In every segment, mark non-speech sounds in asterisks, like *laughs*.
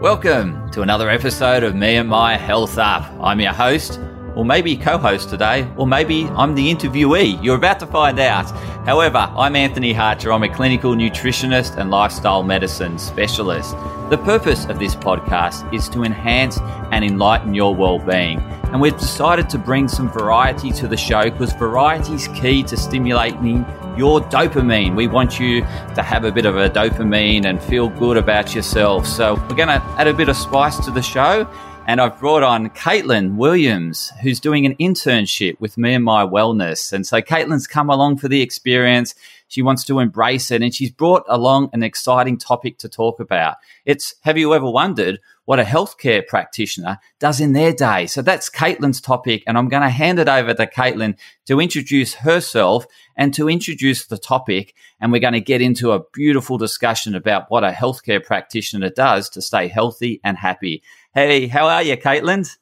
Welcome to another episode of Me and My Health Up. I'm your host, or maybe co host today, or maybe I'm the interviewee. You're about to find out. However, I'm Anthony Hartcher. I'm a clinical nutritionist and lifestyle medicine specialist. The purpose of this podcast is to enhance and enlighten your well being. And we've decided to bring some variety to the show because variety is key to stimulating your dopamine. We want you to have a bit of a dopamine and feel good about yourself. So we're going to add a bit of spice to the show. And I've brought on Caitlin Williams, who's doing an internship with me and my wellness. And so Caitlin's come along for the experience. She wants to embrace it and she's brought along an exciting topic to talk about. It's have you ever wondered what a healthcare practitioner does in their day? So that's Caitlin's topic. And I'm going to hand it over to Caitlin to introduce herself and to introduce the topic. And we're going to get into a beautiful discussion about what a healthcare practitioner does to stay healthy and happy. Hey, how are you, Caitlin?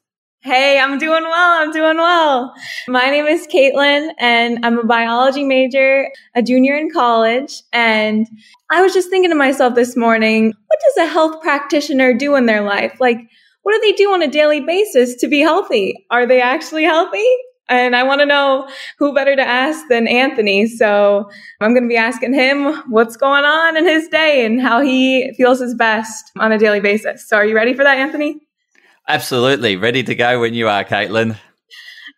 Hey, I'm doing well. I'm doing well. My name is Caitlin and I'm a biology major, a junior in college. And I was just thinking to myself this morning, what does a health practitioner do in their life? Like, what do they do on a daily basis to be healthy? Are they actually healthy? And I want to know who better to ask than Anthony. So I'm going to be asking him what's going on in his day and how he feels his best on a daily basis. So are you ready for that, Anthony? Absolutely. Ready to go when you are, Caitlin.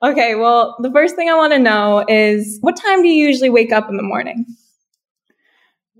Okay, well, the first thing I want to know is what time do you usually wake up in the morning?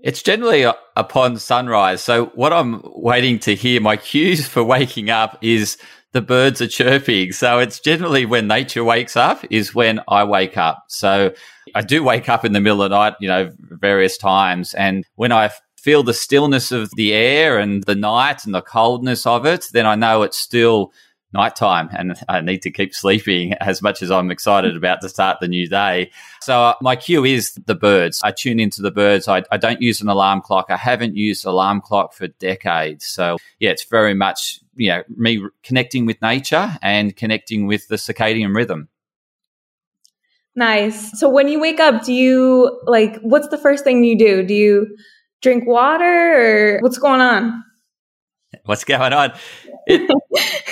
It's generally upon sunrise. So, what I'm waiting to hear, my *laughs* cues for waking up is the birds are chirping. So, it's generally when nature wakes up, is when I wake up. So, I do wake up in the middle of the night, you know, various times. And when I feel the stillness of the air and the night and the coldness of it, then I know it's still nighttime and I need to keep sleeping *laughs* as much as I'm excited about to start the new day. So uh, my cue is the birds. I tune into the birds. I, I don't use an alarm clock. I haven't used alarm clock for decades. So yeah, it's very much, you know, me connecting with nature and connecting with the circadian rhythm. Nice. So when you wake up, do you like, what's the first thing you do? Do you drink water or what's going on? What's going on? It,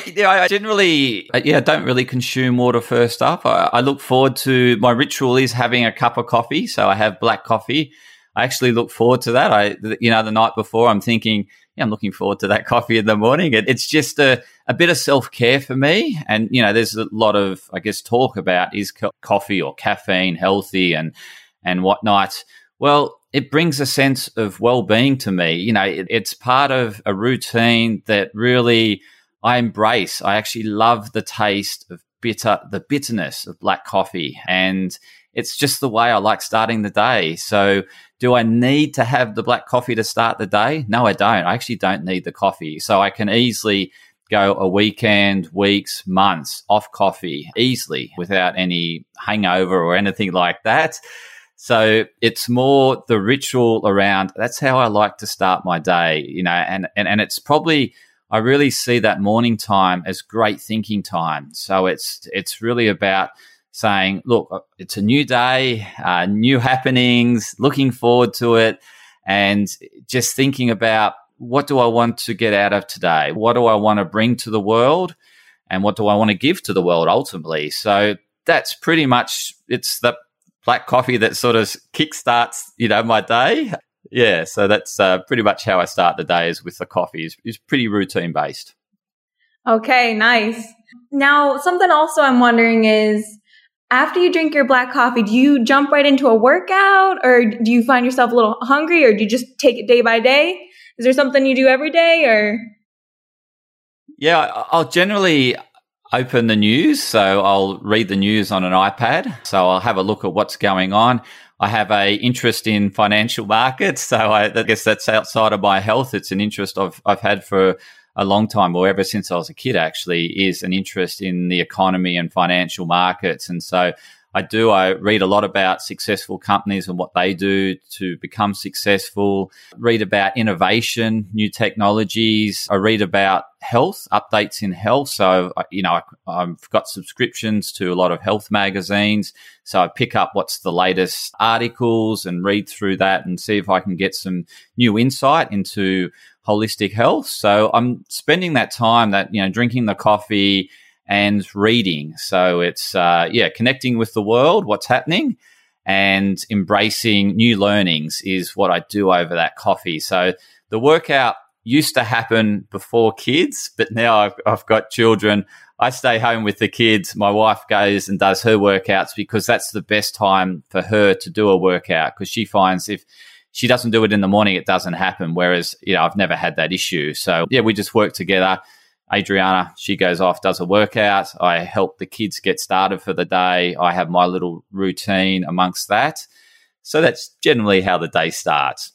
*laughs* yeah, I generally, yeah, don't really consume water first up. I, I, look forward to my ritual is having a cup of coffee. So I have black coffee. I actually look forward to that. I, you know, the night before, I'm thinking, yeah, I'm looking forward to that *laughs* coffee in the morning. It, it's just a, a bit of self care for me. And, you know, there's a lot of, I guess, talk about is co- coffee or caffeine healthy and, and whatnot. Well, it brings a sense of well-being to me. You know, it, it's part of a routine that really I embrace. I actually love the taste of bitter, the bitterness of black coffee, and it's just the way I like starting the day. So, do I need to have the black coffee to start the day? No, I don't. I actually don't need the coffee, so I can easily go a weekend, weeks, months off coffee easily without any hangover or anything like that. So it's more the ritual around that's how I like to start my day, you know, and, and, and it's probably I really see that morning time as great thinking time. So it's it's really about saying, look, uh, it's a new day, uh, new *laughs* happenings, looking forward to it, and just thinking about what do I want to get out of today? What do I want to bring to the world? And what do I want to give to the world ultimately? So that's pretty much it's the black coffee that sort of kickstarts, you know, my day. Yeah, so that's uh, pretty much how I start the day is with the coffee. is, is pretty routine based. Okay, nice. Now, something also I'm wondering is after you drink your black coffee, do you jump right into a workout or do you find yourself a little hungry or do you just take it day by day? Is there something you do every day or? Yeah, I'll generally open the news. So I'll read the news on an iPad. So I'll have a look at what's going on. I have a interest in financial markets. So I, I guess that's outside of my health. It's an interest I've, I've had for a long time or ever since I was a kid actually is an interest in the economy and financial markets. And so I do. I read a lot about successful companies and what they do to become successful. Read about innovation, new technologies. I read about health updates in health. So, you know, I, have got subscriptions to a lot of health magazines. So I pick up what's the latest articles and read through that and see if I can get some new insight into holistic health. So I'm spending that time that, you know, drinking the coffee and reading. So it's, uh, yeah, connecting with the world, what's happening and embracing new learnings is what I do over that coffee. So the workout used to happen before kids, but now I've, I've got children. I stay home with the kids. My wife goes and does her workouts because that's the best time for her to do a workout because she finds if she doesn't do it in the morning, it doesn't happen. Whereas, you know, I've never had that issue. So, yeah, we just work together. Adriana, she goes off, does a workout. I help the kids get started for the day. I have my little routine amongst that. So that's generally how the day starts.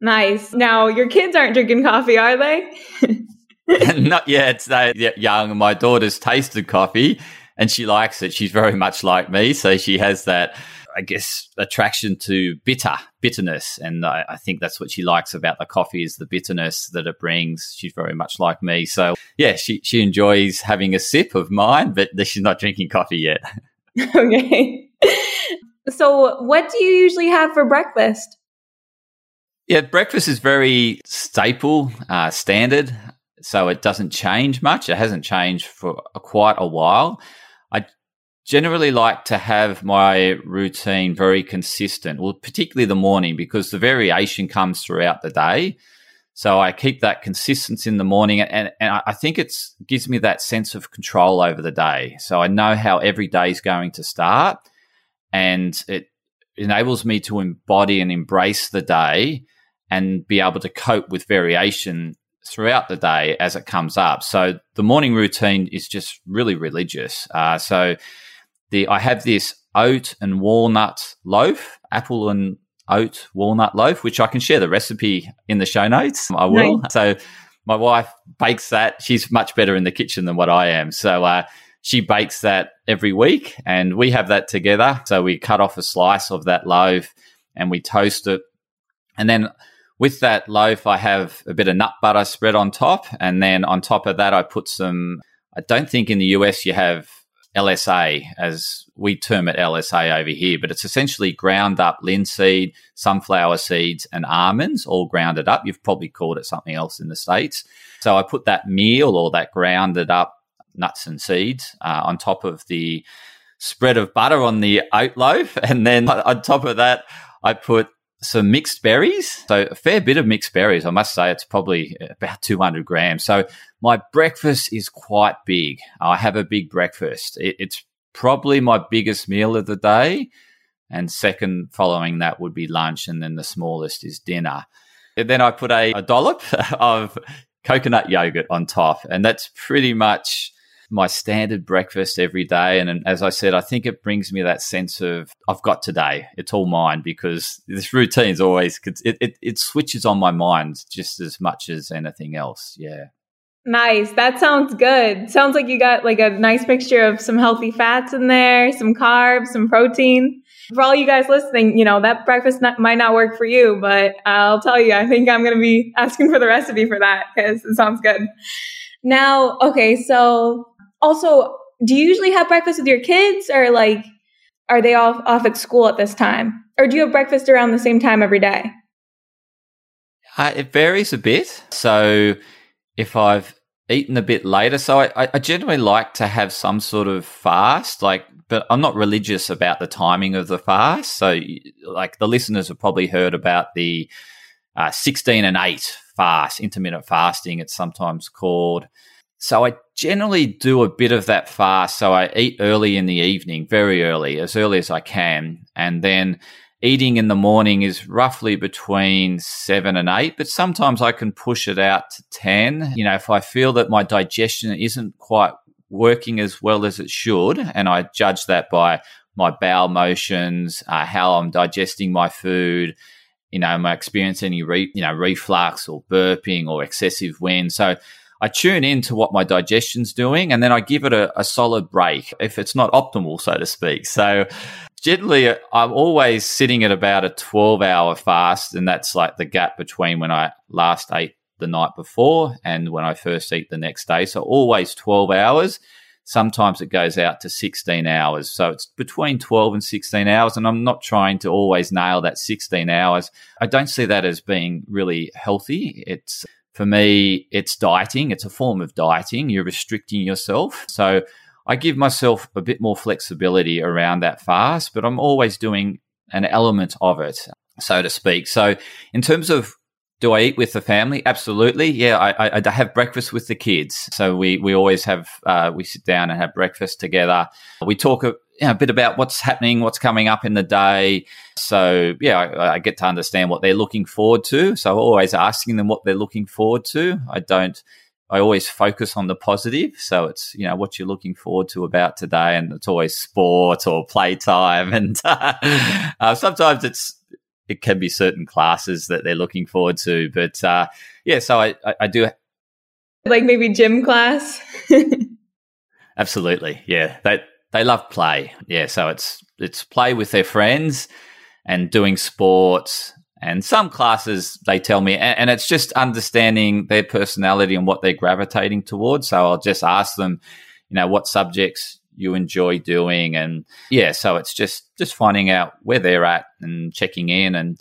Nice. Now, your kids aren't drinking coffee, are they? *laughs* *laughs* Not yet. They're young. My daughter's tasted coffee and she likes it. She's very much like me. So she has that, I guess, attraction to bitter, bitterness. And I, I, think that's what she likes about the coffee is the bitterness that it brings. She's very much like me. So yeah, she, she enjoys having a sip of mine, but *laughs* she's not drinking coffee yet. *laughs* okay. So what do you usually have for breakfast? Yeah, breakfast is very staple, uh, standard, so it doesn't change much. It hasn't changed for quite a while. I generally like to have my routine very consistent, well, particularly the morning, because the variation comes throughout the day. So I keep that consistency in the morning, and, and I think it gives me that sense of control over the day. So I know how every day is going to start, and it enables me to embody and embrace the day and be able to cope with variation throughout the day as it comes up. So the morning routine is just really religious. Uh, so the I have this oat and walnut loaf, apple and oat walnut loaf, which I can share the recipe in the show notes. I will. Nice. So my wife bakes that. She's much better in the kitchen than what I am. So uh, she bakes that every week, and we have that together. So we cut off a slice of that loaf and we toast it, and then with that loaf, I have a bit of nut butter spread on top. And then on top of that, I put some, I don't think in the US you have LSA, as we term it LSA over here, but it's essentially ground up linseed, sunflower seeds, and almonds all grounded up. You've probably called it something else in the States. So I put that meal or that grounded up nuts and seeds uh, on top of the spread of butter on the oat loaf. *laughs* And then on top of that, I put some mixed berries. So a fair bit of mixed berries. I must say it's probably about 200 grams. So my breakfast is quite big. I have a big breakfast. It, it's probably my biggest meal of the day. And second following that would be lunch. And then the smallest is dinner. And then I put a, a dollop *laughs* of coconut yogurt on top. And that's pretty much my standard breakfast every day. And, and, as I said, I think it brings me that sense of I've got today. It's all mine because this routine is always it, it, it switches on my mind just as much as anything else. Yeah. Nice. That sounds good. Sounds like you got like a nice mixture of some healthy fats in there, some carbs, some protein. For all you guys listening, you know, that breakfast not, might not work for you, but I'll tell you, I think I'm going to be asking for the recipe for that because it sounds good. Now, okay, so also, do you usually have breakfast with your kids or like are they off off at school at this time? Or do you have breakfast around the same time every day? Uh, it varies a bit. So if I've eaten a bit later, so I, I generally like to have some sort of fast, like, but I'm not religious about the timing of the fast. So, like, the listeners have probably heard about the uh, 16 and 8 fast, intermittent fasting, it's sometimes called. So I generally do a bit of that fast. So I eat early in the evening, very early, as early as I can. And then eating in the morning is roughly between seven and eight, but sometimes I can push it out to 10. You know, if I feel that my digestion isn't quite working as well as it should, and I judge that by my bowel motions, uh, how I'm digesting my food, you know, am I experiencing any, re- you know, reflux or burping or excessive wind? So I tune into what my digestion's doing and then I give it a, a solid break if it's not optimal, so to speak. So generally, I'm always sitting at about a 12 hour fast, and that's like the gap between when I last ate the night before and when I first eat the next day. So always 12 hours. Sometimes it goes out to 16 hours. So it's between 12 and 16 hours. And I'm not trying to always nail that 16 hours. I don't see that as being really healthy. It's for me, it's dieting. It's a form of dieting. You're restricting yourself. So I give myself a bit more flexibility around that fast, but I'm always doing an element of it, so to speak. So in terms of do I eat with the family? Absolutely. Yeah, I, I, I have breakfast with the kids. So we, we always have, uh, we sit down and have breakfast together. We talk a, you know, a bit about what's happening, what's coming up in the day. So, yeah, I, I, get to understand what they're looking forward to. So, always asking them what they're looking forward to. I don't, I always focus on the positive. So, it's, you know, what you're looking forward to about today. And it's always sport or playtime. *laughs* And uh, sometimes it's, it can be certain classes that they're looking forward to. But uh, yeah, so I, I, I do. Like maybe gym class. *laughs* Absolutely, yeah. They they love play. Yeah, so it's it's play with their friends and doing sports. And some classes they tell me, and, and it's just understanding their personality and what they're gravitating towards. So I'll just ask them, you know, what subjects you enjoy doing. And yeah so it's just just finding out where they're at and checking in. And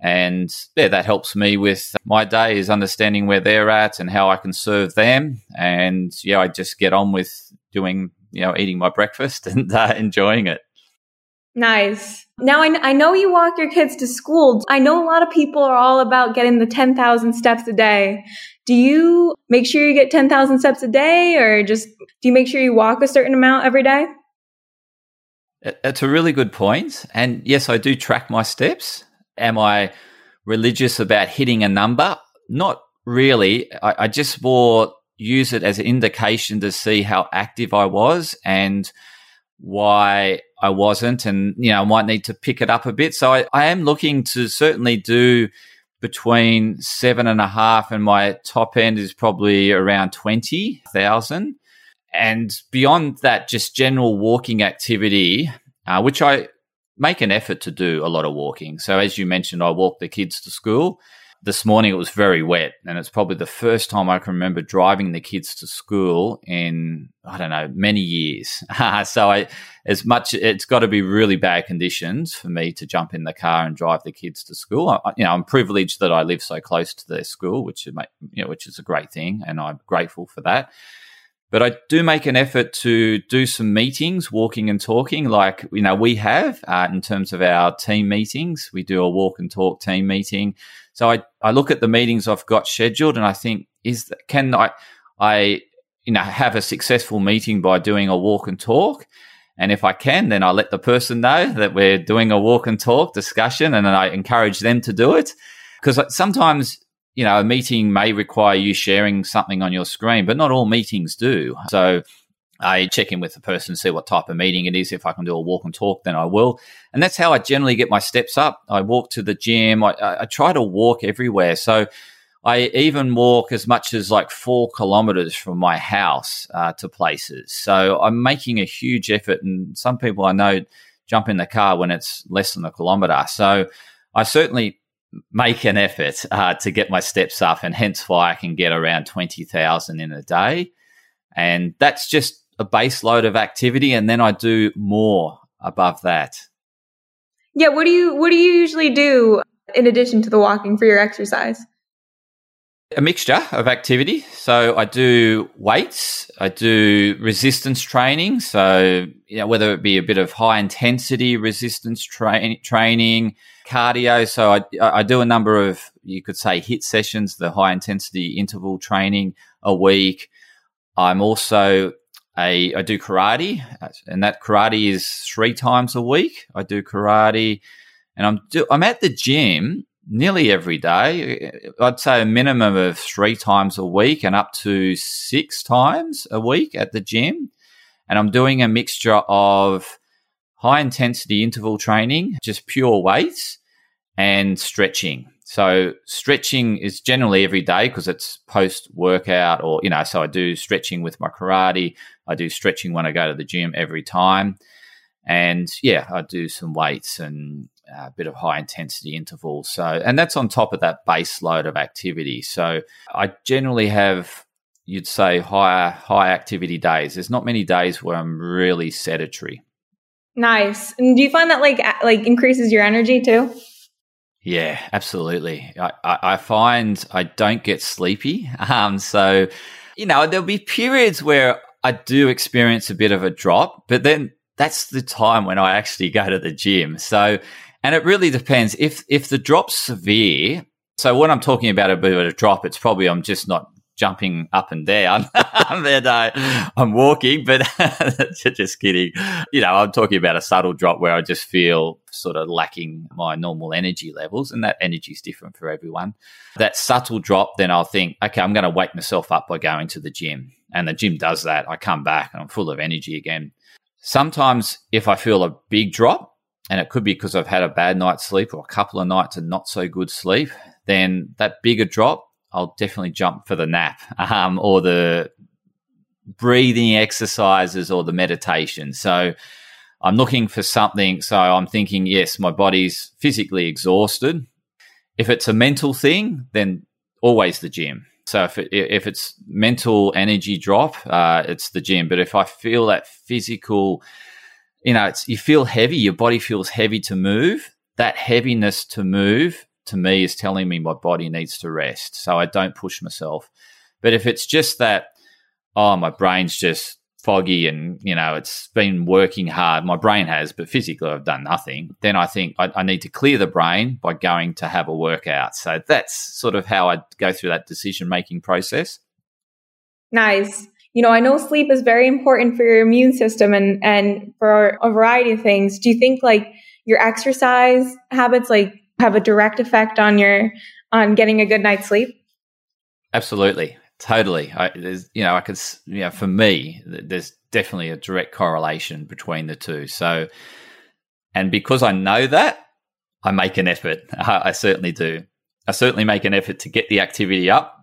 and yeah that helps me with my day is understanding where they're at and how i can serve them. And yeah i just get on with doing you know eating my breakfast *laughs* and uh, enjoying it Nice. Now, I, I know you walk your kids to school. I know a lot of people are all about getting the 10,000 steps a day. Do you make sure you get 10,000 steps a day or just do you make sure you walk a certain amount every day? It's a really good point. And yes, I do track my steps. Am I religious about hitting a number? Not really. I, I just more use it as an indication to see how active I was and why I wasn't, and you know, I might need to pick it up a bit. So I, I am looking to certainly do between seven and a half, and my top end is probably around twenty thousand. And beyond that, just general walking activity, uh, which I make an effort to do a lot of walking. So as you mentioned, I walk the kids to school this morning it was very wet and it's probably the first time I can remember driving the kids to school in I don't know many years. *laughs* so I as much it's got to be really bad conditions for me to jump in the car and drive the kids to school. I, you know, I'm privileged that I live so close to their school, which is you know which is a great thing and I'm grateful for that. But I do make an effort to do some meetings, walking and talking, like you know we have uh, in terms of our team meetings. We do a walk and talk team meeting so I, I look at the meetings I've got scheduled and I think, is can I, I, you know, have a successful meeting by doing a walk and talk? And if I can, then I let the person know that we're doing a walk and talk discussion and then I encourage them to do it. Because sometimes, you know, a meeting may require you sharing something on your screen, but not all meetings do. So I check in with the person, see what type of meeting it is. If I can do a walk and talk, then I will. And that's how I generally get my steps up. I walk to the gym. I, I try to walk everywhere. So I even walk as much as like four kilometers from my house uh, to places. So I'm making a huge effort. And some people I know jump in the car when it's less than a kilometer. So I certainly make an effort uh, to get my steps up, and hence why I can get around 20,000 in a day. And that's just a base load of activity and then I do more above that. Yeah, what do you what do you usually do in addition to the walking for your exercise? A mixture of activity. So I do weights, I do resistance training. So, you know, whether it be a bit of high intensity resistance tra- training, cardio. So I, I do a number of, you could say, HIIT sessions, the high intensity interval training a week. I'm also a, I do karate, and that karate is three times a week. I do karate, and I'm do, I'm at the gym nearly every day. I'd say a minimum of three times a week, and up to six times a week at the gym. And I'm doing a mixture of high intensity interval training, just pure weights, and stretching. So stretching is generally every day because it's post workout or, you know, so I do stretching with my karate. I do stretching when I go to the gym every time. And yeah, I do some weights and a bit of high intensity intervals. So, and that's on top of that base load of activity. So I generally have you'd say higher high activity days. There's not many days where I'm really sedentary. Nice. And do you find that like like increases your energy too? Yeah, absolutely. I, I, I find I don't get sleepy. *laughs* Um, so you know there'll be periods where I do experience a bit of a drop, but then that's the time when I actually go to the gym. So, and it really depends if if the drop's severe. So when I'm talking about a bit of a drop, it's probably I'm just not jumping up and down. *laughs* and I, I'm walking, but *laughs* just kidding. You know, I'm talking about a subtle drop where I just feel sort of lacking my normal energy levels, and that energy is different for everyone. That subtle drop, then I'll think, okay, I'm going to wake myself up by going to the gym. And the gym does that. I come back and I'm full of energy again. Sometimes if I feel a big drop, and it could be because I've had a bad night's sleep or a couple of nights of not so good sleep, then that bigger drop I'll definitely jump for the nap *laughs* um, or the breathing exercises or the meditation. So I'm looking for something. So I'm thinking, yes, my body's physically exhausted. If it's a mental thing, then always the gym. So if it, if it's mental energy drop, uh, it's the gym. But if I feel that physical, you know, it's you feel heavy, your body feels heavy to move. That heaviness to move to me is telling me my body needs to rest. So I don't push myself. But if it's just that, oh, my brain's just foggy and, you know, it's been working hard, my brain has, but physically I've done nothing, then I think I, I need to clear the brain by going to have a workout. So that's sort of how I go through that decision making process. Nice. You know, I know sleep is very important for your immune system and, and for a variety of things. Do you think like your exercise habits, like have a direct effect on your on getting a good night's sleep? Absolutely, totally. I, there's, you know, I could, you know, for me, there's definitely a direct correlation between the two. So, and because I know that, I make an effort. *laughs* I, I certainly do. I certainly make an effort to get the activity up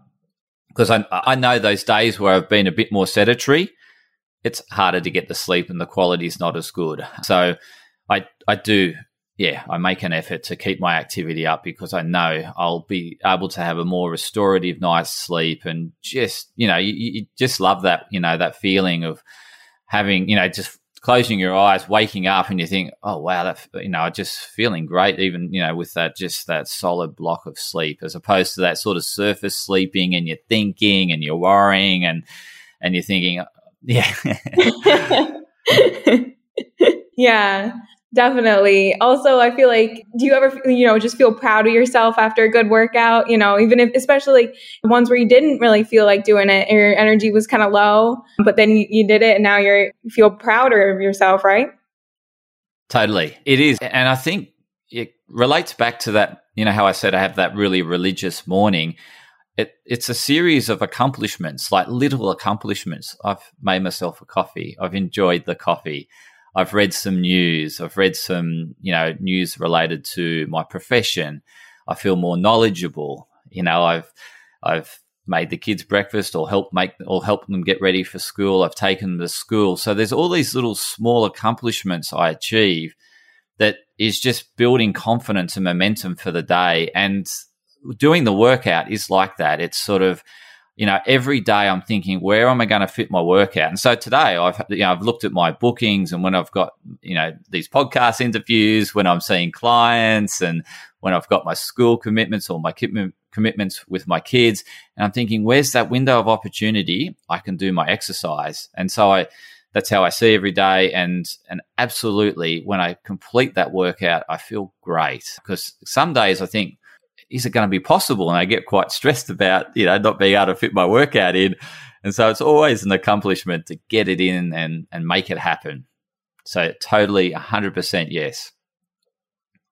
because I, I know those days where I've been a bit more sedentary, it's harder to get the sleep and the quality is not as good. So I, I do yeah, I make an effort to keep my activity up because I know I'll be able to have a more restorative night's sleep and just, you know, you, you, just love that, you know, that feeling of having, you know, just closing your eyes, waking up and you think, oh, wow, that, you know, just feeling great, even, you know, with that, just that solid block of sleep as opposed to that sort of surface sleeping and you're thinking and you're worrying and, and you're thinking, yeah. *laughs* yeah. Definitely. Also, I feel like, do you ever, you know, just feel proud of yourself after a good workout? You know, even if, especially ones where you didn't really feel like doing it, and your energy was kind of low, but then you, you did it and now you're, you feel prouder of yourself, right? Totally. It is. And I think it relates back to that, you know, how I said I have that really religious morning. It, it's a series of accomplishments, like little accomplishments. I've made myself a coffee. I've enjoyed the coffee. I've read some news. I've read some, you know, news related to my profession. I feel more knowledgeable. You know, I've I've made the kids breakfast or helped make or help them get ready for school. I've taken them to school. So there's all these little small accomplishments I achieve that is just building confidence and momentum for the day. And doing the workout is like that. It's sort of you know, every day I'm thinking, where am I going to fit my workout? And so today I've, you know, I've looked at my bookings and when I've got, you know, these podcast interviews, when I'm seeing clients and when I've got my school commitments or my commitments with my kids. And I'm thinking, where's that window of opportunity? I can do my exercise. And so I, that's how I see every day. And, and absolutely when I complete that workout, I feel great because some days I think, is it going to be possible? And I get quite stressed about, you know, not being able to fit my workout in. And so it's always an accomplishment to get it in and, and make it happen. So totally 100% yes.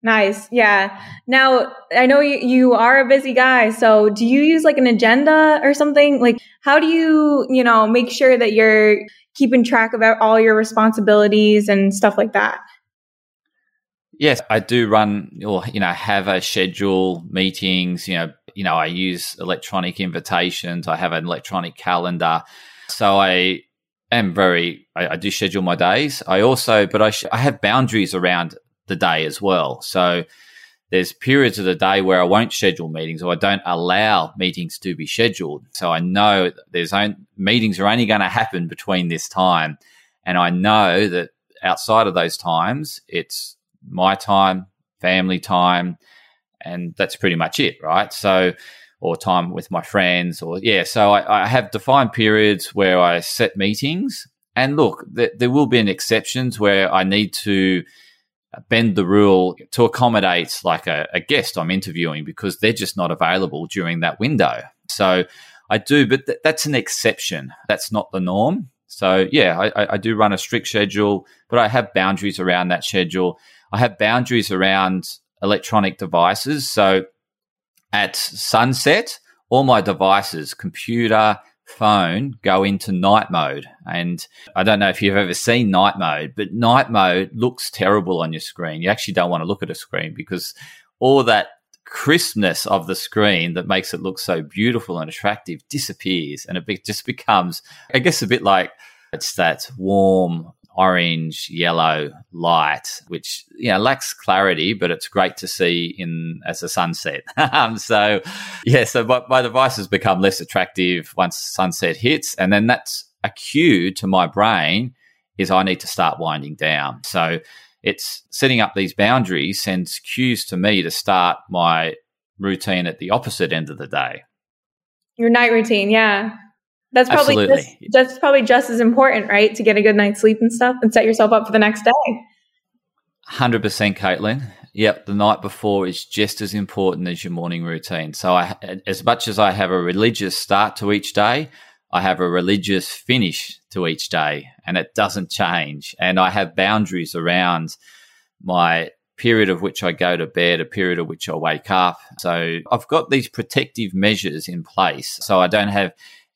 Nice. Yeah. Now, I know you, you are a busy guy. So do you use like an agenda or something? Like, how do you, you know, make sure that you're keeping track of all your responsibilities and stuff like that? Yes, I do run or you know have a schedule meetings. You know, you know I use electronic invitations. I have an electronic calendar, so I am very. I, I do schedule my days. I also, but I sh- I have boundaries around the day as well. So there's periods of the day where I won't schedule meetings or I don't allow meetings to be scheduled. So I know there's on, meetings are only going to happen between this time. And I know that outside of those times, it's my time, family time, and that's pretty much it, right? So, or time with my friends, or yeah. So I, I have defined periods where I set meetings. And look, th- there will be an exceptions where I need to bend the rule to accommodate like a, a, guest I'm interviewing because they're just not available during that window. So I do, but th- that's an exception. That's not the norm. So yeah, I, I, do run a strict schedule, but I have boundaries around that schedule. I have boundaries around electronic devices. So at sunset, all my devices, computer, phone go into night mode. And I don't know if you've ever seen night mode, but night mode looks terrible on your screen. You actually don't want to look at a screen because all that crispness of the screen that makes it look so beautiful and attractive disappears and it just becomes, I guess, a bit like it's that warm orange yellow light, which you know lacks clarity, but it's great to see in as a sunset. *laughs* um, so yeah, so my, my devices become less attractive once sunset hits, and then that's a cue to my brain is I need to start winding down. So it's setting up these boundaries sends cues to me to start my routine at the opposite end of the day. Your night routine, yeah. That's probably just, that's probably just as important, right? To get a good night's sleep and stuff and set yourself up for the next day. 100% Caitlin. Yep, the night before is just as important as your morning routine. So I as much as I have a religious start to each day, I have a religious finish to each day and it doesn't change. And I have boundaries around my period of which I go to bed, a period of which I wake up. So I've got these protective measures in place. So I don't have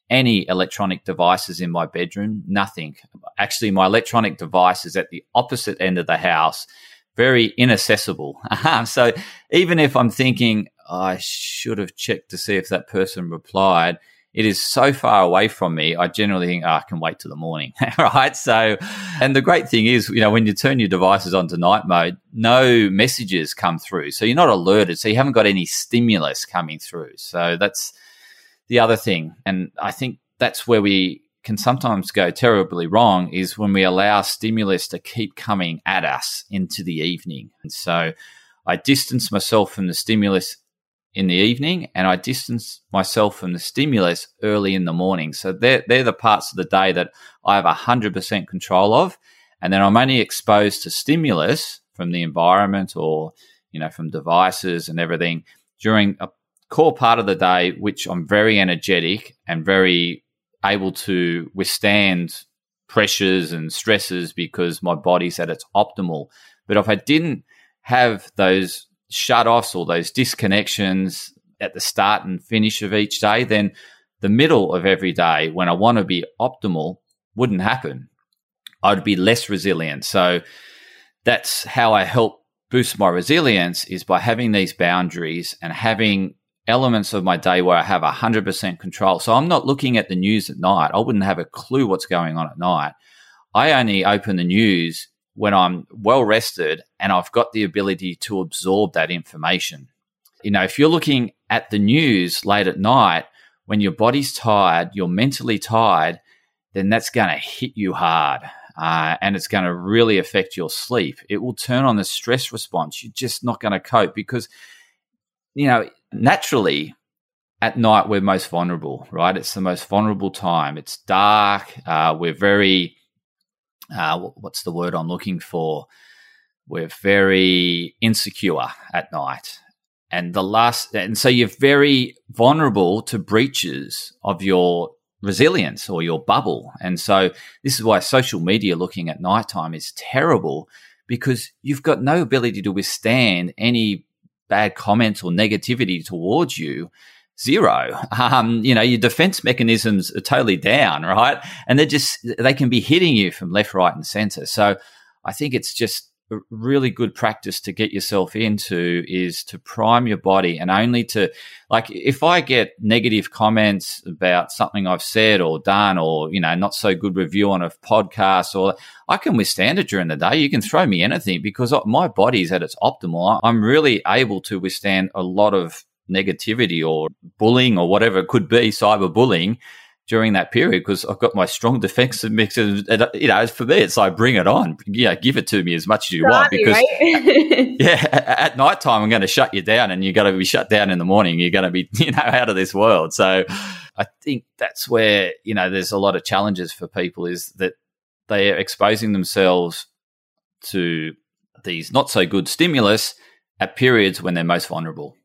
any electronic devices in my bedroom, nothing. Actually, my electronic device is at the opposite end of the house, very inaccessible. *laughs* so even if I'm thinking, I should have checked to see if that person replied, it is so far away from me. I generally think, oh, I can wait till the morning. *laughs* right. So, and the great thing is, you know, when you turn your devices onto night mode, no messages come through. So you're not alerted. So you haven't got any stimulus coming through. So that's, the other thing, and I think that's where we can sometimes go terribly wrong, is when we allow stimulus to keep coming at us into the evening. And so I distance myself from the stimulus in the evening and I distance myself from the stimulus early in the morning. So they're, they're the parts of the day that I have 100% control of. And then I'm only exposed to stimulus from the environment or, you know, from devices and everything during a core part of the day, which I'm very energetic and very able to withstand pressures and stresses because my body's at its optimal. But if I didn't have those shut offs or those disconnections at the start and finish of each day, then the middle of every day, when I want to be optimal, wouldn't happen. I'd be less resilient. So that's how I help boost my resilience is by having these boundaries and having elements of my day where I have 100% control. So I'm not looking at the news at night. I wouldn't have a clue what's going on at night. I only open the news when I'm well rested and I've got the ability to absorb that information. You know, if you're looking at the news late at night, when your body's tired, you're mentally tired, then that's going to hit you hard. Uh, and it's going to really affect your sleep. It will turn on the stress response. You're just not going to cope because, you know, naturally, at night we're most vulnerable, right? It's the most vulnerable time. It's dark. Uh, we're very, uh, what's the word I'm looking for? We're very insecure at night. And the last, and so you're very vulnerable to breaches of your resilience or your bubble. And so this is why social media looking at nighttime is terrible because you've got no ability to withstand any bad comments or negativity towards you zero. *laughs* Um, you know your defense mechanisms are totally down right? And they're just they can be hitting you from left right and center. So i think it's just really good practice to get yourself into is to prime your body and only to like if I get negative comments about something I've said or done or you know not so good review on a podcast or I can withstand it during the day. You can throw me anything because my body's at its optimal. I'm really able to withstand a lot of negativity or bullying or whatever it could be, cyberbullying during that period because I've got my strong defensive *laughs* mix. And, uh, you know, for me, it's like bring it on. Yeah, give it to me as much as you want because, right? *laughs* yeah, at night time, I'm going to shut you down and you're going to be shut down in the morning. You're going to be, *laughs* you know, out of this world. So I think that's where, you know, there's a lot of challenges for people is that they are exposing themselves to these not so good stimulus at periods when they're most vulnerable.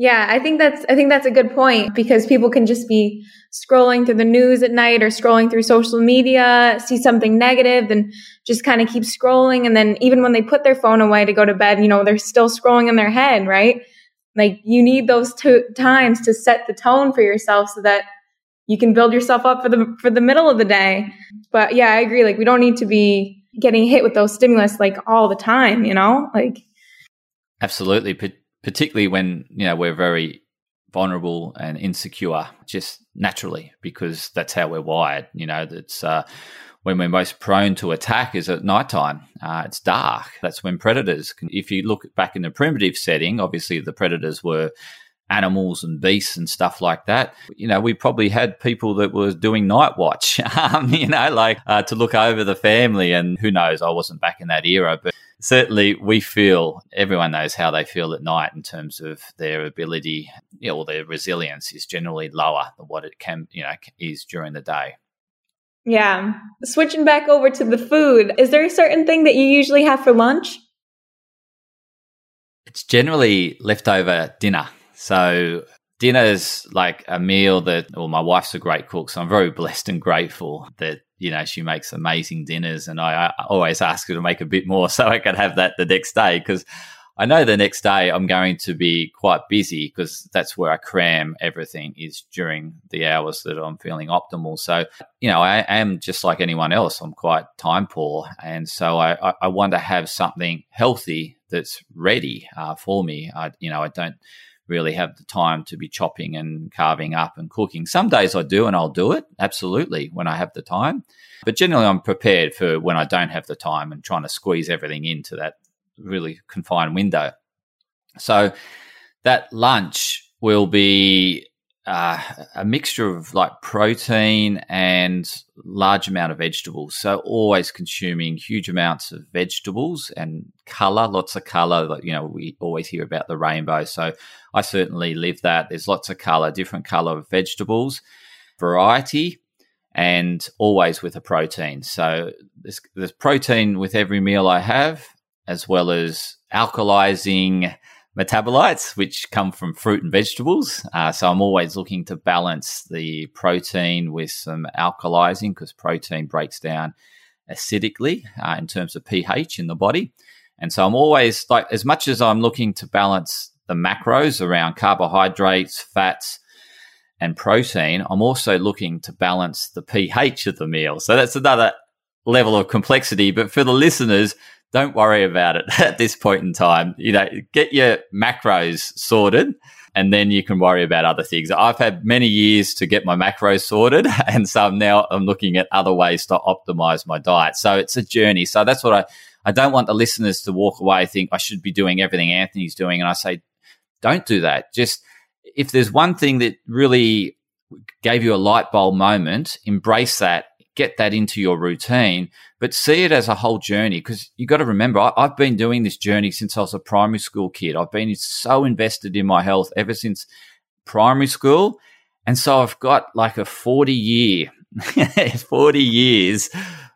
Yeah, I think that's I think that's a good point because people can just be scrolling through the news at night or scrolling through social media, see something negative, then just kind of keep scrolling and then even when they put their phone away to go to bed, you know, they're still scrolling in their head, right? Like you need those two times to set the tone for yourself so that you can build yourself up for the for the middle of the day. But yeah, I agree like we don't need to be getting hit with those stimulus like all the time, you know? Like Absolutely particularly when you know we're very vulnerable and insecure just naturally because that's how we're wired you know that's uh, when we're most prone to attack is at nighttime. Uh, it's dark. That's when predators can, if you look back in the primitive setting obviously the predators were animals and beasts and stuff like that. You know, we probably had people that were doing night watch, *laughs* um, you know, like uh, to look over the family. And who knows, I wasn't back in that era, but certainly we feel everyone knows how they feel at night in terms of their ability you know, or their resilience is generally lower than what it can you know is during the day yeah switching back over to the food is there a certain thing that you usually have for lunch it's generally leftover dinner so dinner's like a meal that well my wife's a great cook so i'm very blessed and grateful that you know, she makes amazing dinners, and I, I always ask her to make a bit more *laughs* so I can have that the next day because I know the next day I'm going to be quite busy because that's where I cram everything is during the hours that I'm feeling optimal. So, you know, I am just like anyone else. I'm quite time poor. And so I, I want to have something healthy that's ready uh, for me. I, you know, I don't really have the time to be chopping and carving up and cooking. Some days I do and I'll do it, absolutely, when I have the time. But generally, I'm prepared for when I don't have the time and trying to squeeze everything into that really confined window. So that lunch will be uh, a mixture of like protein and large amount of vegetables. So always consuming huge amounts of vegetables and color, lots of color. You know, we always hear about the rainbow. So I certainly live that. There's lots of color, different color of vegetables, variety, and always with a protein. So there's, there's protein with every meal I have, as well as alkalizing metabolites, which come from fruit and vegetables. Uh, so I'm always looking to balance the protein with some alkalizing because protein breaks down acidically uh, in terms of pH in the body. And so I'm always like, as much as I'm looking to balance the macros around carbohydrates, fats, and protein, I'm also looking to balance the pH of the meal. So that's another level of complexity. But for the listeners, don't worry about it *laughs* at this point in time. You know, get your macros sorted and then you can worry about other things. I've had many years to get my macros sorted, *laughs* and so now I'm looking at other ways to optimize my diet. So it's a journey. So that's what I I don't want the listeners to walk away think I should be doing everything Anthony's doing, and I say don't do that. Just if there's one thing that really gave you a light bulb moment, embrace that get that into your routine, but see it as a whole journey. Because you got to remember, I, have been doing this journey since I was a primary school kid. I've been so invested in my health ever since primary school. And so I've got like a 40 year, *laughs* 40 years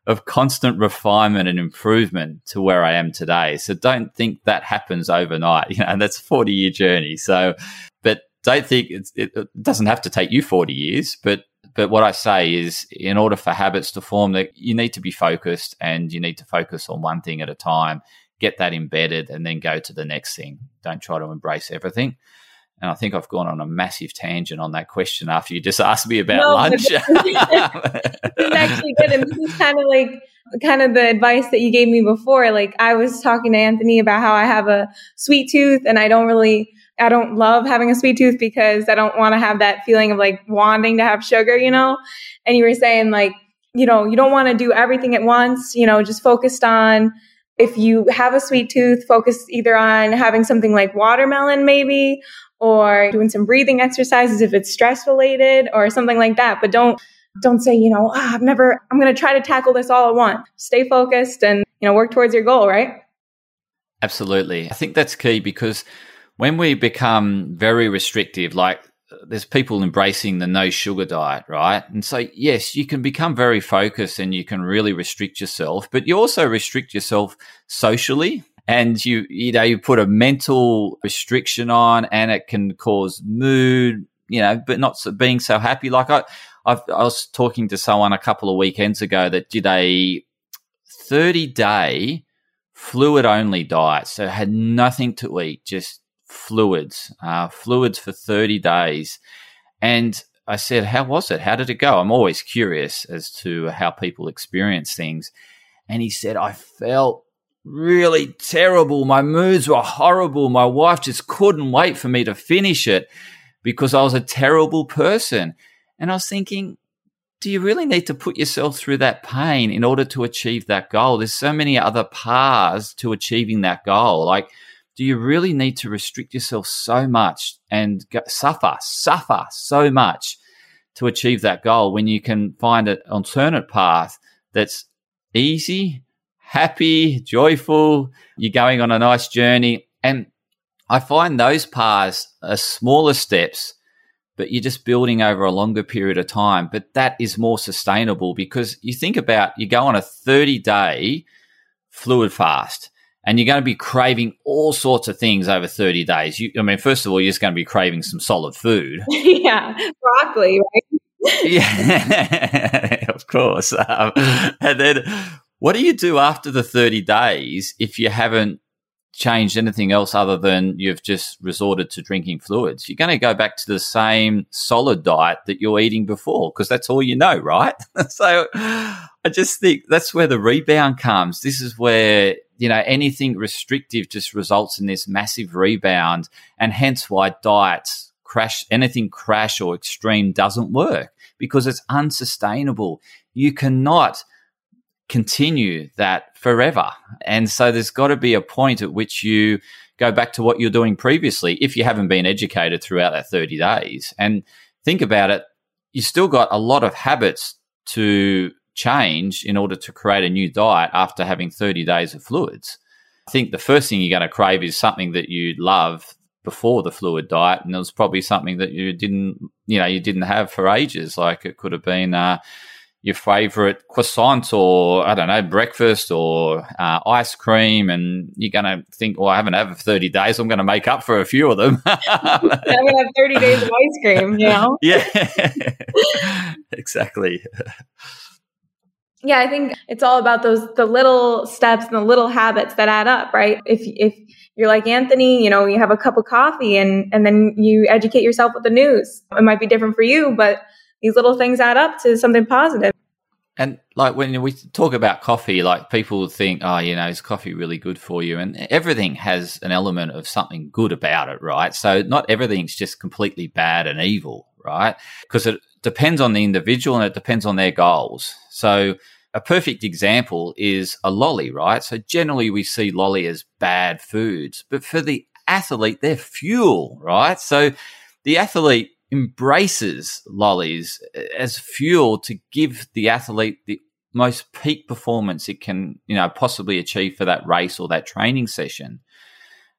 of constant refinement and improvement to where I am today. So don't think that happens overnight. *laughs* You know, that's a 40 year journey. So, but don't think it, it doesn't have to take you 40 years, but but what I say is, in order for habits to form, that you need to be focused and you need to focus on one thing at a time, get that embedded, and then go to the next thing. Don't try to embrace everything. And I think I've gone on a massive tangent on that question after you just *laughs* asked me about no, lunch. this is actually good. And this is kind of like kind of the advice that you gave me before. Like I was talking to Anthony about how I have a sweet tooth and I don't really, I don't love having a sweet tooth because I don't want to have that feeling of like wanting to have sugar, you know? And you were saying like, you know, you don't want to do everything at once, you know, just focused on if you have a sweet tooth, focus either on having something like watermelon maybe or doing some breathing exercises if it's stress related or something like that. But don't don't say, you know, oh, I've never, I'm going to try to tackle this all at once. Stay focused and, you know, work towards your goal, right? Absolutely. I think that's key because when we become very restrictive, like there's people embracing the no sugar diet, right? And so, yes, you can become very focused and you can really restrict yourself, but you also restrict yourself socially. And you, you know, you put a mental restriction on and it can cause mood, you know, but not being so happy. Like I, I've, I was talking to someone a couple of weekends ago that did a 30 day fluid only diet. So had nothing to eat, just fluids, uh, fluids for 30 days. And I said, How was it? How did it go? I'm always curious as to how people experience things. And he said, I felt really terrible. My moods were horrible. My wife just couldn't wait for me to finish it because I was a terrible person. And I was thinking, do you really need to put yourself through that pain in order to achieve that goal? There's so many other paths to achieving that goal. Like, do you really need to restrict yourself so much and suffer, suffer so much to achieve that goal when you can find an alternate path that's easy, happy, joyful? You're going on a nice journey. And I find those paths are smaller steps but you're just building over a longer period of time. But that is more sustainable because you think about you go on a 30 day fluid fast and you're going to be craving all sorts of things over 30 days. You, I mean, first of all, you're just going to be craving some solid food. *laughs* yeah, broccoli, right? yeah, *laughs* of course. Um, and then what do you do after the 30 days if you haven't changed anything else other than you've just resorted to drinking fluids. You're going to go back to the same solid diet that you're eating before because that's all you know, right? *laughs* so I just think that's where the rebound comes. This is where, you know, anything restrictive just results in this massive rebound and hence why diets crash, anything crash or extreme doesn't work because it's unsustainable. You cannot continue that forever. And so there's got to be a point at which you go back to what you're doing previously if you haven't been educated throughout that 30 days. And think about it, you still got a lot of habits to change in order to create a new diet after having 30 days of fluids. I think the first thing you're going to crave is something that you love before the fluid diet and it was probably something that you didn't you know you didn't have for ages like it could have been uh, your favorite croissant or I don't know breakfast or uh, ice cream, and you're going to think, "Well, I haven't had it for 30 days. I'm going to make up for a few of them." I'm going to have 30 days of ice cream. You know? *laughs* Yeah, *laughs* exactly. *laughs* Yeah, I think it's all about those the little steps and the little habits that add up, right? If if you're like Anthony, you know, you have a cup of coffee and and then you educate yourself with the news. It might be different for you, but these little things add up to something positive. And like when we talk about coffee, like people think, oh, you know, is coffee really good for you? And everything has an element of something good about it, right? So not everything's just completely bad and evil, right? Because it depends on the individual and it depends on their goals. So a perfect example is a lolly, right? So generally we see lolly as bad foods, but for the athlete, they're fuel, right? So the athlete embraces lollies as fuel to give the athlete the most peak performance it can, you know, possibly achieve for that race or that training session.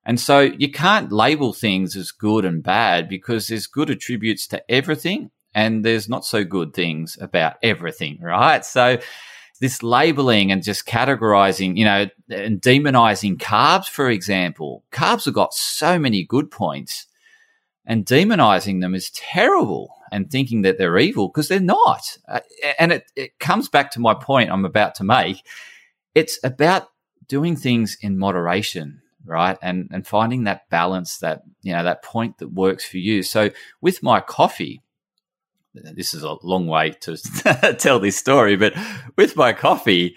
And so you can't label things as good and bad because there's good attributes to everything and there's not so good things about everything, right? So this labeling and just categorizing, you know, and demonizing carbs, for example, carbs have got so many good points and demonizing them is terrible and thinking that they're evil because they're not. Uh, and it, it comes back to my point I'm about to make. It's about doing things in moderation, right? And and finding that balance, that you know, that point that works for you. So with my coffee, this is a long way to *laughs* tell this story, but with my coffee,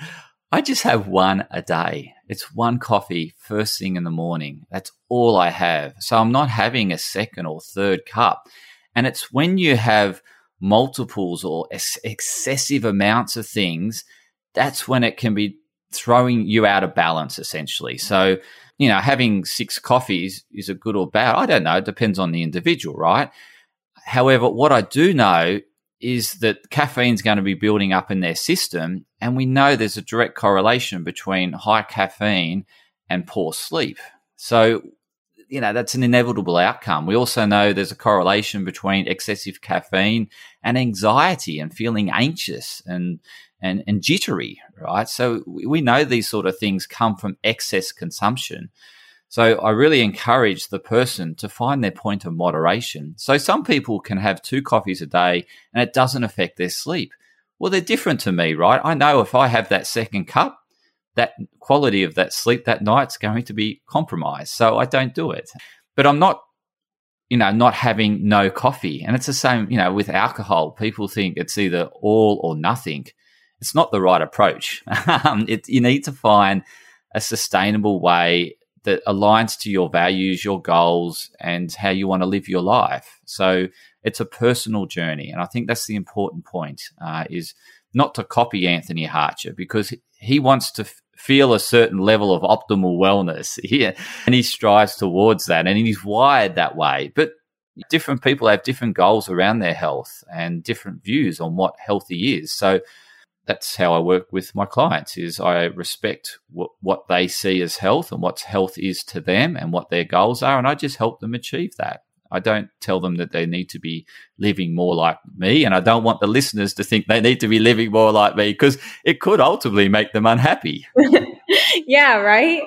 I just have one a day. It's one coffee first thing in the morning. That's all I have. So I'm not having a second or third cup. And it's when you have multiples or ex- excessive amounts of things, that's when it can be throwing you out of balance, essentially. So, you know, having six coffees is a good or bad. I don't know. It depends on the individual, right? However, what I do know is that caffeine's going to be building up in their system. And we know there's a direct correlation between high caffeine and poor sleep. So, you know, that's an inevitable outcome. We also know there's a correlation between excessive caffeine and anxiety and feeling anxious and, and, and jittery, right? So we know these sort of things come from excess consumption. So I really encourage the person to find their point of moderation. So some people can have two coffees a day and it doesn't affect their sleep. Well, they're different to me, right? I know if I have that second cup, that quality of that sleep that night's going to be compromised. So I don't do it. But I'm not, you know, not having no coffee. And it's the same, you know, with alcohol. People think it's either all or nothing. It's not the right approach. *laughs* Um, it, you need to find a sustainable way that aligns to your values, your goals, and how you want to live your life. So it's a personal journey, and I think that's the important point: uh, is not to copy Anthony Hartcher because he wants to f- feel a certain level of optimal wellness, *laughs* yeah, and he strives towards that, and he's wired that way. But different people have different goals around their health and different views on what healthy is. So that's how I work with my clients is I respect what, what they see as health and what health is to them and what their goals are. And I just help them achieve that. I don't tell them that they need to be living more like me. And I don't want the listeners to think they need to be living more like me because it could ultimately make them unhappy. *laughs* yeah, right.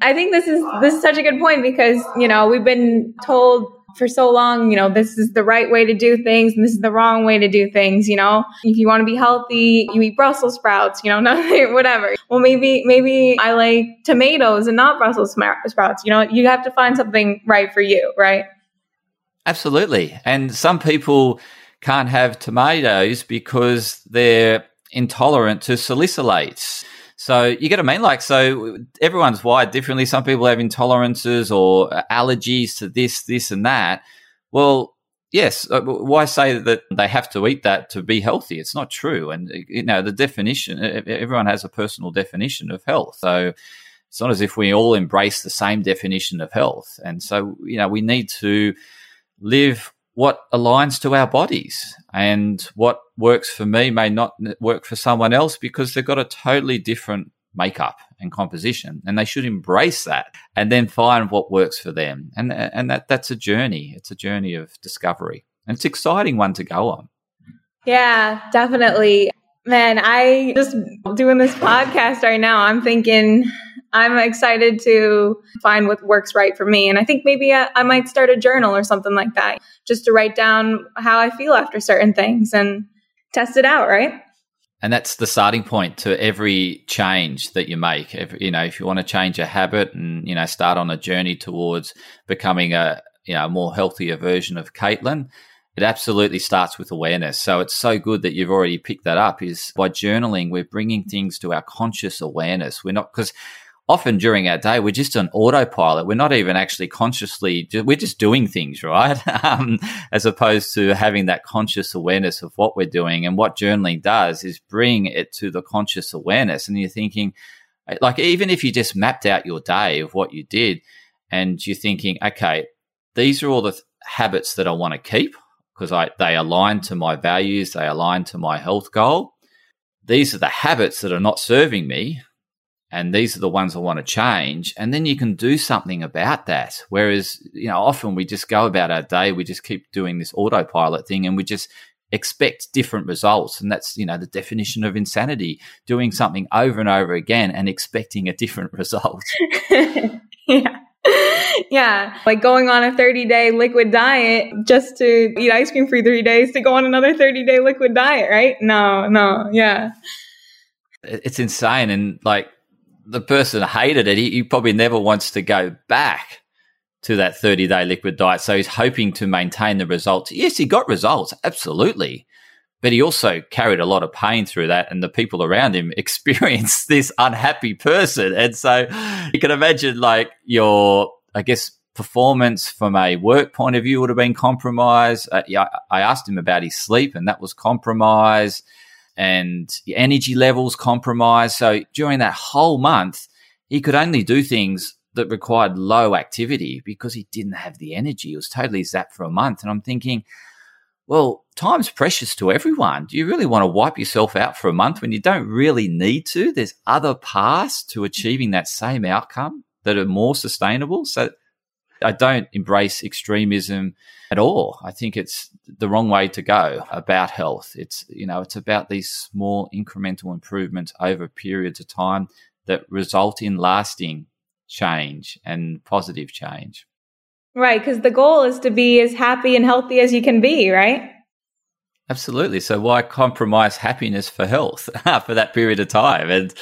I think this is this is such a good point because, you know, we've been told for so long, you know, this is the right way to do things and this is the wrong way to do things, you know. If you want to be healthy, you eat Brussels sprouts, you know, *laughs* nothing, whatever. Well, maybe, maybe I like tomatoes and not Brussels sprouts, you know, you have to find something right for you, right? Absolutely. And some people can't have tomatoes because they're intolerant to salicylates. So you get what I mean? Like, so everyone's wired differently. Some people have intolerances or allergies to this, this, and that. Well, yes. Uh, why say that they have to eat that to be healthy? It's not true. And, you know, the definition, everyone has a personal definition of health. So it's not as if we all embrace the same definition of health. And so, you know, we need to live what aligns to our bodies and what works for me may not work for someone else because they've got a totally different makeup and composition and they should embrace that and then find what works for them. And and that that's a journey. It's a journey of discovery. And it's an exciting one to go on. Yeah definitely. Man i just doing this podcast right now i'm thinking I'm excited to find what works right for me. And I think maybe I, I, might start a journal or something like that just to write down how I feel after certain things. And test it out, right? And that's the starting point to every change that you make. If, you know, if you want to change a habit and, you know, start on a journey towards becoming a, you know, more healthier version of Caitlin, it absolutely starts with awareness. So it's so good that you've already picked that up is by journaling, we're bringing things to our conscious awareness. We're not, because often during our day, we're just on autopilot. We're not even actually consciously, we're just doing things, right? *laughs* um, as opposed to having that conscious awareness of what we're doing. And what journaling does is bring it to the conscious awareness. And you're thinking, like, even if you just mapped out your day of what you did and you're thinking, okay, these are all the th- habits that I want to keep because I, they align to my values, they align to my health goal. These are the habits that are not serving me and these are the ones I want to change. And then you can do something about that. Whereas, you know, often we just go about our day, we just keep doing this autopilot thing and we just expect different results. And that's, you know, the definition of insanity doing something over and over again and expecting a different *laughs* result. *laughs* yeah. Yeah, like going on a 30 day liquid diet just to eat ice cream for three days to go on another 30 day liquid diet, right? No, no, yeah. It's insane. And like, the person hated it. He, he probably never wants to go back to that 30 day liquid diet. So he's hoping to maintain the results. Yes, he got results, absolutely. but he also carried a lot of pain through that and the people around him *laughs* experienced this unhappy person and so you can imagine like your i guess performance from a work point of view would have been compromised uh, yeah, i asked him about his sleep and that was compromised and energy levels compromised so during that whole month he could only do things that required low activity because he didn't have the energy. He was totally zapped for a month. And I'm thinking, well, time's precious to everyone. Do you really want to wipe yourself out for a month when you don't really need to? There's other paths to achieving that same outcome that are more sustainable. So I don't embrace extremism at all. I think it's the wrong way to go about health. It's, you know, it's about these small incremental improvements over periods of time that result in lasting change and positive change. Right, because the goal is to be as happy and healthy as you can be, right? Absolutely. So why compromise happiness for health *laughs* for that period of time? And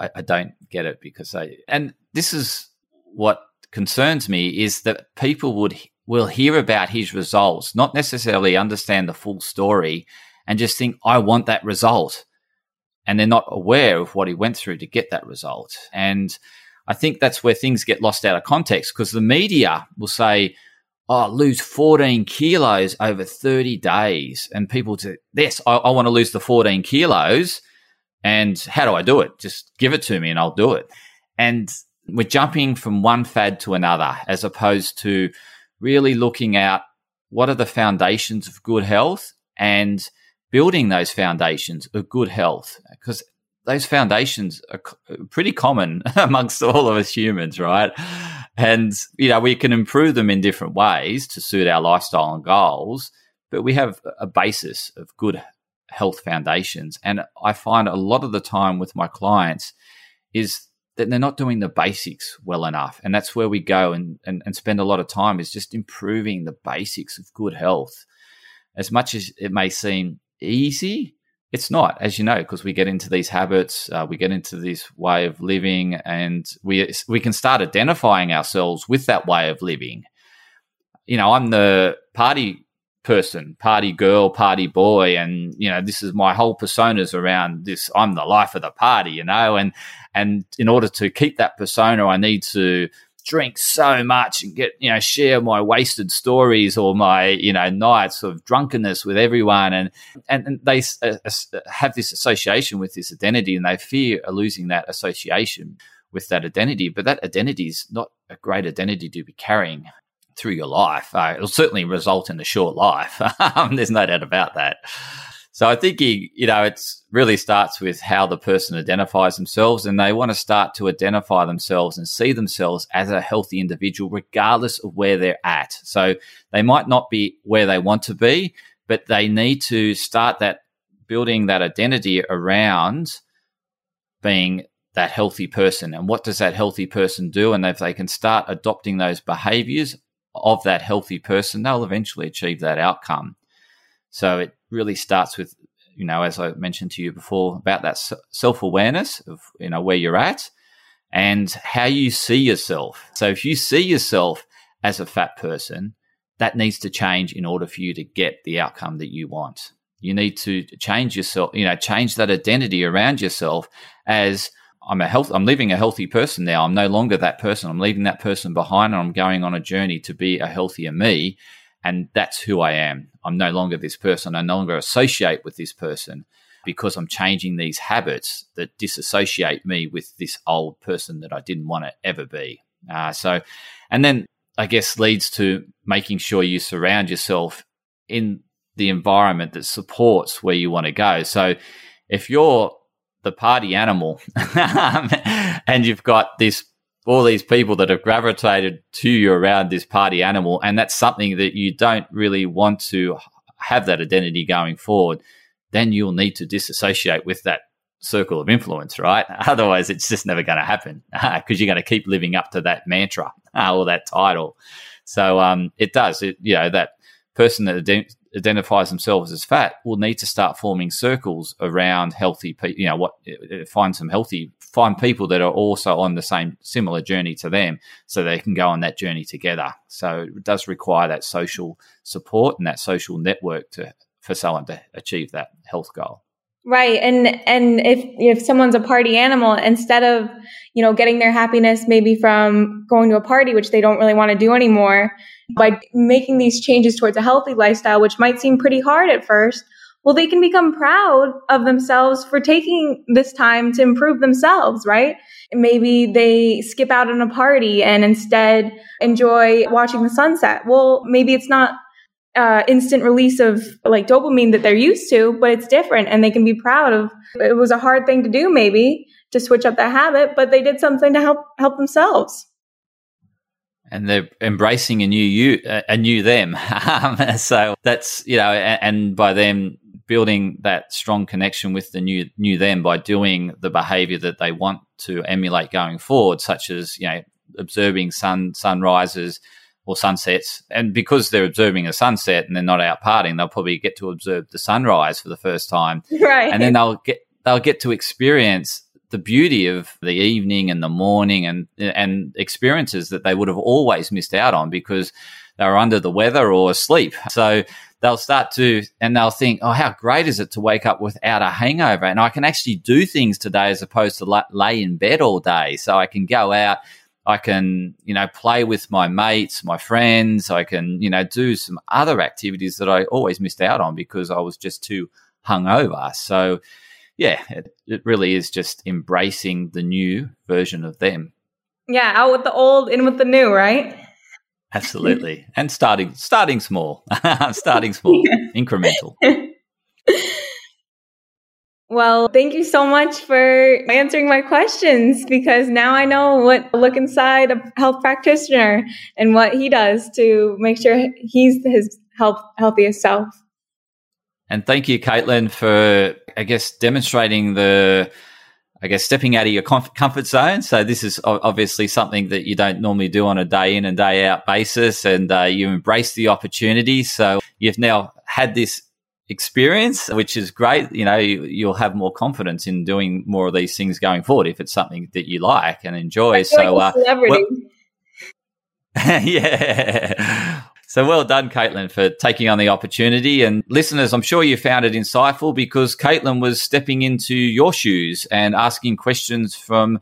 I, I, don't get it because I and this is what concerns me is that people would will hear about his results, not necessarily understand the full story, and just think, I want that result. And they're not aware of what he went through to get that result. And I think that's where things get lost out of context because the media will say, oh, lose 14 kilos over 30 days. And people say, yes, I, I want to lose the 14 kilos. And how do I do it? Just give it to me and I'll do it. And we're jumping from one fad to another as opposed to really looking at what are the foundations of good health and building those foundations of good health. Because those foundations are pretty common *laughs* amongst all of us humans, right? And, you know, we can improve them in different ways to suit our lifestyle and goals, but we have a basis of good health foundations. And I find a lot of the time with my clients is that they're not doing the basics well enough. And that's where we go and, and, and spend a lot of time is just improving the basics of good health. As much as it may seem easy, it's not, as you know, because we get into these habits, uh, we get into this way of living, and we we can start identifying ourselves with that way of living. You know, I'm the party person, party girl, party boy, and you know, this is my whole personas around this. I'm the life of the party, you know, and and in order to keep that persona, I need to drink so much and get you know share my wasted stories or my you know nights of drunkenness with everyone and and, and they uh, uh, have this association with this identity and they fear losing that association with that identity but that identity is not a great identity to be carrying through your life uh, it'll certainly result in a short life *laughs* there's no doubt about that so I think he, you know, it really starts with how the person identifies themselves, and they want to start to identify themselves and see themselves as a healthy individual, regardless of where they're at. So they might not be where they want to be, but they need to start that building that identity around being that healthy person. And what does that healthy person do? And if they can start adopting those behaviors of that healthy person, they'll eventually achieve that outcome. So it really starts with, you know, as I mentioned to you before, about that self awareness of, you know, where you're at and how you see yourself. So if you see yourself as a fat person, that needs to change in order for you to get the outcome that you want. You need to change yourself, you know, change that identity around yourself as I'm a health, I'm living a healthy person now. I'm no longer that person. I'm leaving that person behind and I'm going on a journey to be a healthier me. And that's who I am. I'm no longer this person. I no longer associate with this person because I'm changing these habits that disassociate me with this old person that I didn't want to ever be. Uh, so, and then I guess leads to making sure you surround yourself in the environment that supports where you want to go. So, if you're the party animal *laughs* and you've got this all these people that have gravitated to you around this party animal, and that's something that you don't really want to have that identity going forward, then you'll need to disassociate with that circle of influence, right? *laughs* Otherwise, it's just never going to happen *laughs* because you're going to keep living up to that mantra or that title. So um, it does. It you know that person that identifies themselves as fat will need to start forming circles around healthy people. You know, what uh, uh, find some healthy, find people that are also on the same similar journey to them, so they can go on that journey together. So it does require that social support and that social network to for someone to achieve that health goal. Right. And and if if someone's a party animal, instead of, you know, getting their happiness maybe from going to a party, which they don't really want to do anymore, by making these changes towards a healthy lifestyle, which might seem pretty hard at first, well, they can become proud of themselves for taking this time to improve themselves, right? Maybe they skip out on a party and instead enjoy watching the sunset. Well, maybe it's not uh, instant release of like dopamine that they're used to, but it's different and they can be proud of. It was a hard thing to do, maybe to switch up that habit, but they did something to help help themselves. And they're embracing a new you, a new them. *laughs* so that's you know, and, by them building that strong connection with the new new them by doing the behavior that they want to emulate going forward, such as you know observing sun sunrises or sunsets. And because they're observing a sunset and they're not out partying, they'll probably get to observe the sunrise for the first time. *laughs* Right. And then they'll get they'll get to experience the beauty of the evening and the morning and and experiences that they would have always missed out on because they were under the weather or asleep. So they'll start to and they'll think, oh, how great is it to wake up without a hangover? And I can actually do things today as opposed to lay in bed all day. So I can go out, I can, you know, play with my mates, my friends. I can, you know, do some other activities that I always missed out on because I was just too hungover. So, yeah, it, it really is just embracing the new version of them. Yeah, out with the old, in with the new, right? Absolutely, and starting starting small, *laughs* starting small, *laughs* incremental. *laughs* Well, thank you so much for answering my questions because now I know what look inside a health practitioner and what he does to make sure he's his health healthiest self. And thank you, Caitlin, for I guess demonstrating the I guess stepping out of your comfort zone. So this is obviously something that you don't normally do on a day in and day out basis, and uh, you embrace the opportunity. So you've now had this experience, which is great. You know, you, will have more confidence in doing more of these things going forward if it's something that you like and enjoy. so, like uh, well, *laughs* yeah. So well done, Caitlin, for taking on the opportunity. And listeners, I'm sure you found it insightful because Caitlin was stepping into your shoes and asking questions from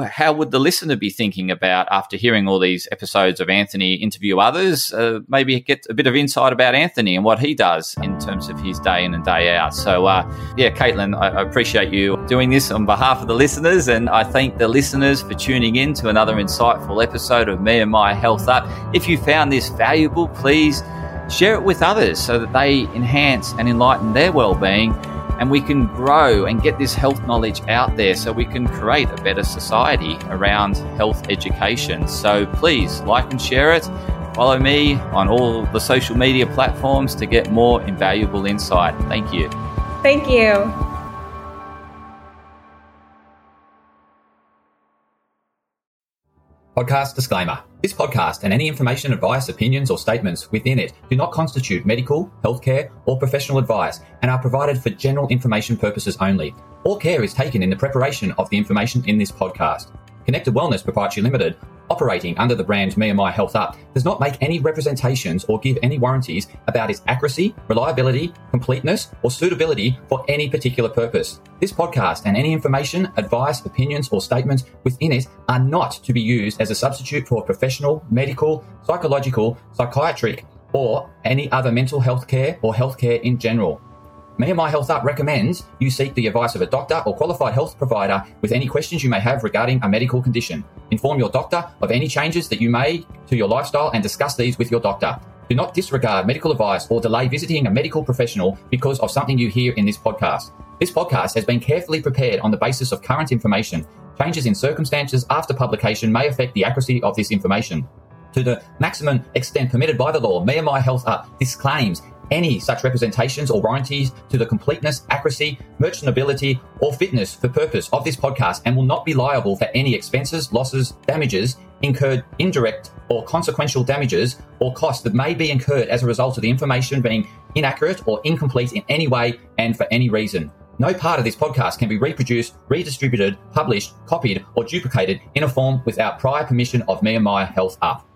how would the listener be thinking about after hearing all these episodes of Anthony interview others? Uh, maybe get a bit of insight about Anthony and what he does in terms of his day in and day out. So, uh, yeah, Caitlin, I, I appreciate you doing this on behalf of the listeners, and I thank the listeners for tuning in to another insightful episode of Me and My Health Up. If you found this valuable, please share it with others so that they enhance and enlighten their well-being and we can grow and get this health knowledge out there so we can create a better society around health education. So please like and share it. Follow me on all the social media platforms to get more invaluable insight. Thank you. Thank you. Podcast disclaimer. This podcast and any information, advice, opinions, or statements within it do not constitute medical, healthcare, or professional advice and are provided for general information purposes only. All care is taken in the preparation of the information in this podcast. Connected Wellness Proprietary Limited operating under the brand Me and My Health Up does not make any representations or give any warranties about its accuracy, reliability, completeness, or suitability for any particular purpose. This podcast and any information, advice, opinions, or statements within it are not to be used as a substitute for professional, medical, psychological, psychiatric, or any other mental health care or healthcare in general. Me and My Health Up recommends you seek the advice of a doctor or qualified health provider with any questions you may have regarding a medical condition. Inform your doctor of any changes that you may to your lifestyle and discuss these with your doctor. Do not disregard medical advice or delay visiting a medical professional because of something you hear in this podcast. This podcast has been carefully prepared on the basis of current information. Changes in circumstances after publication may affect the accuracy of this information. To the maximum extent permitted by the law, Me and My Health Up disclaims any such representations or warranties to the completeness, accuracy, merchantability, or fitness for purpose of this podcast and will not be liable for any expenses, losses, damages incurred, indirect or consequential damages or costs that may be incurred as a result of the information being inaccurate or incomplete in any way and for any reason. No part of this podcast can be reproduced, redistributed, published, copied, or duplicated in a form without prior permission of me and my health up.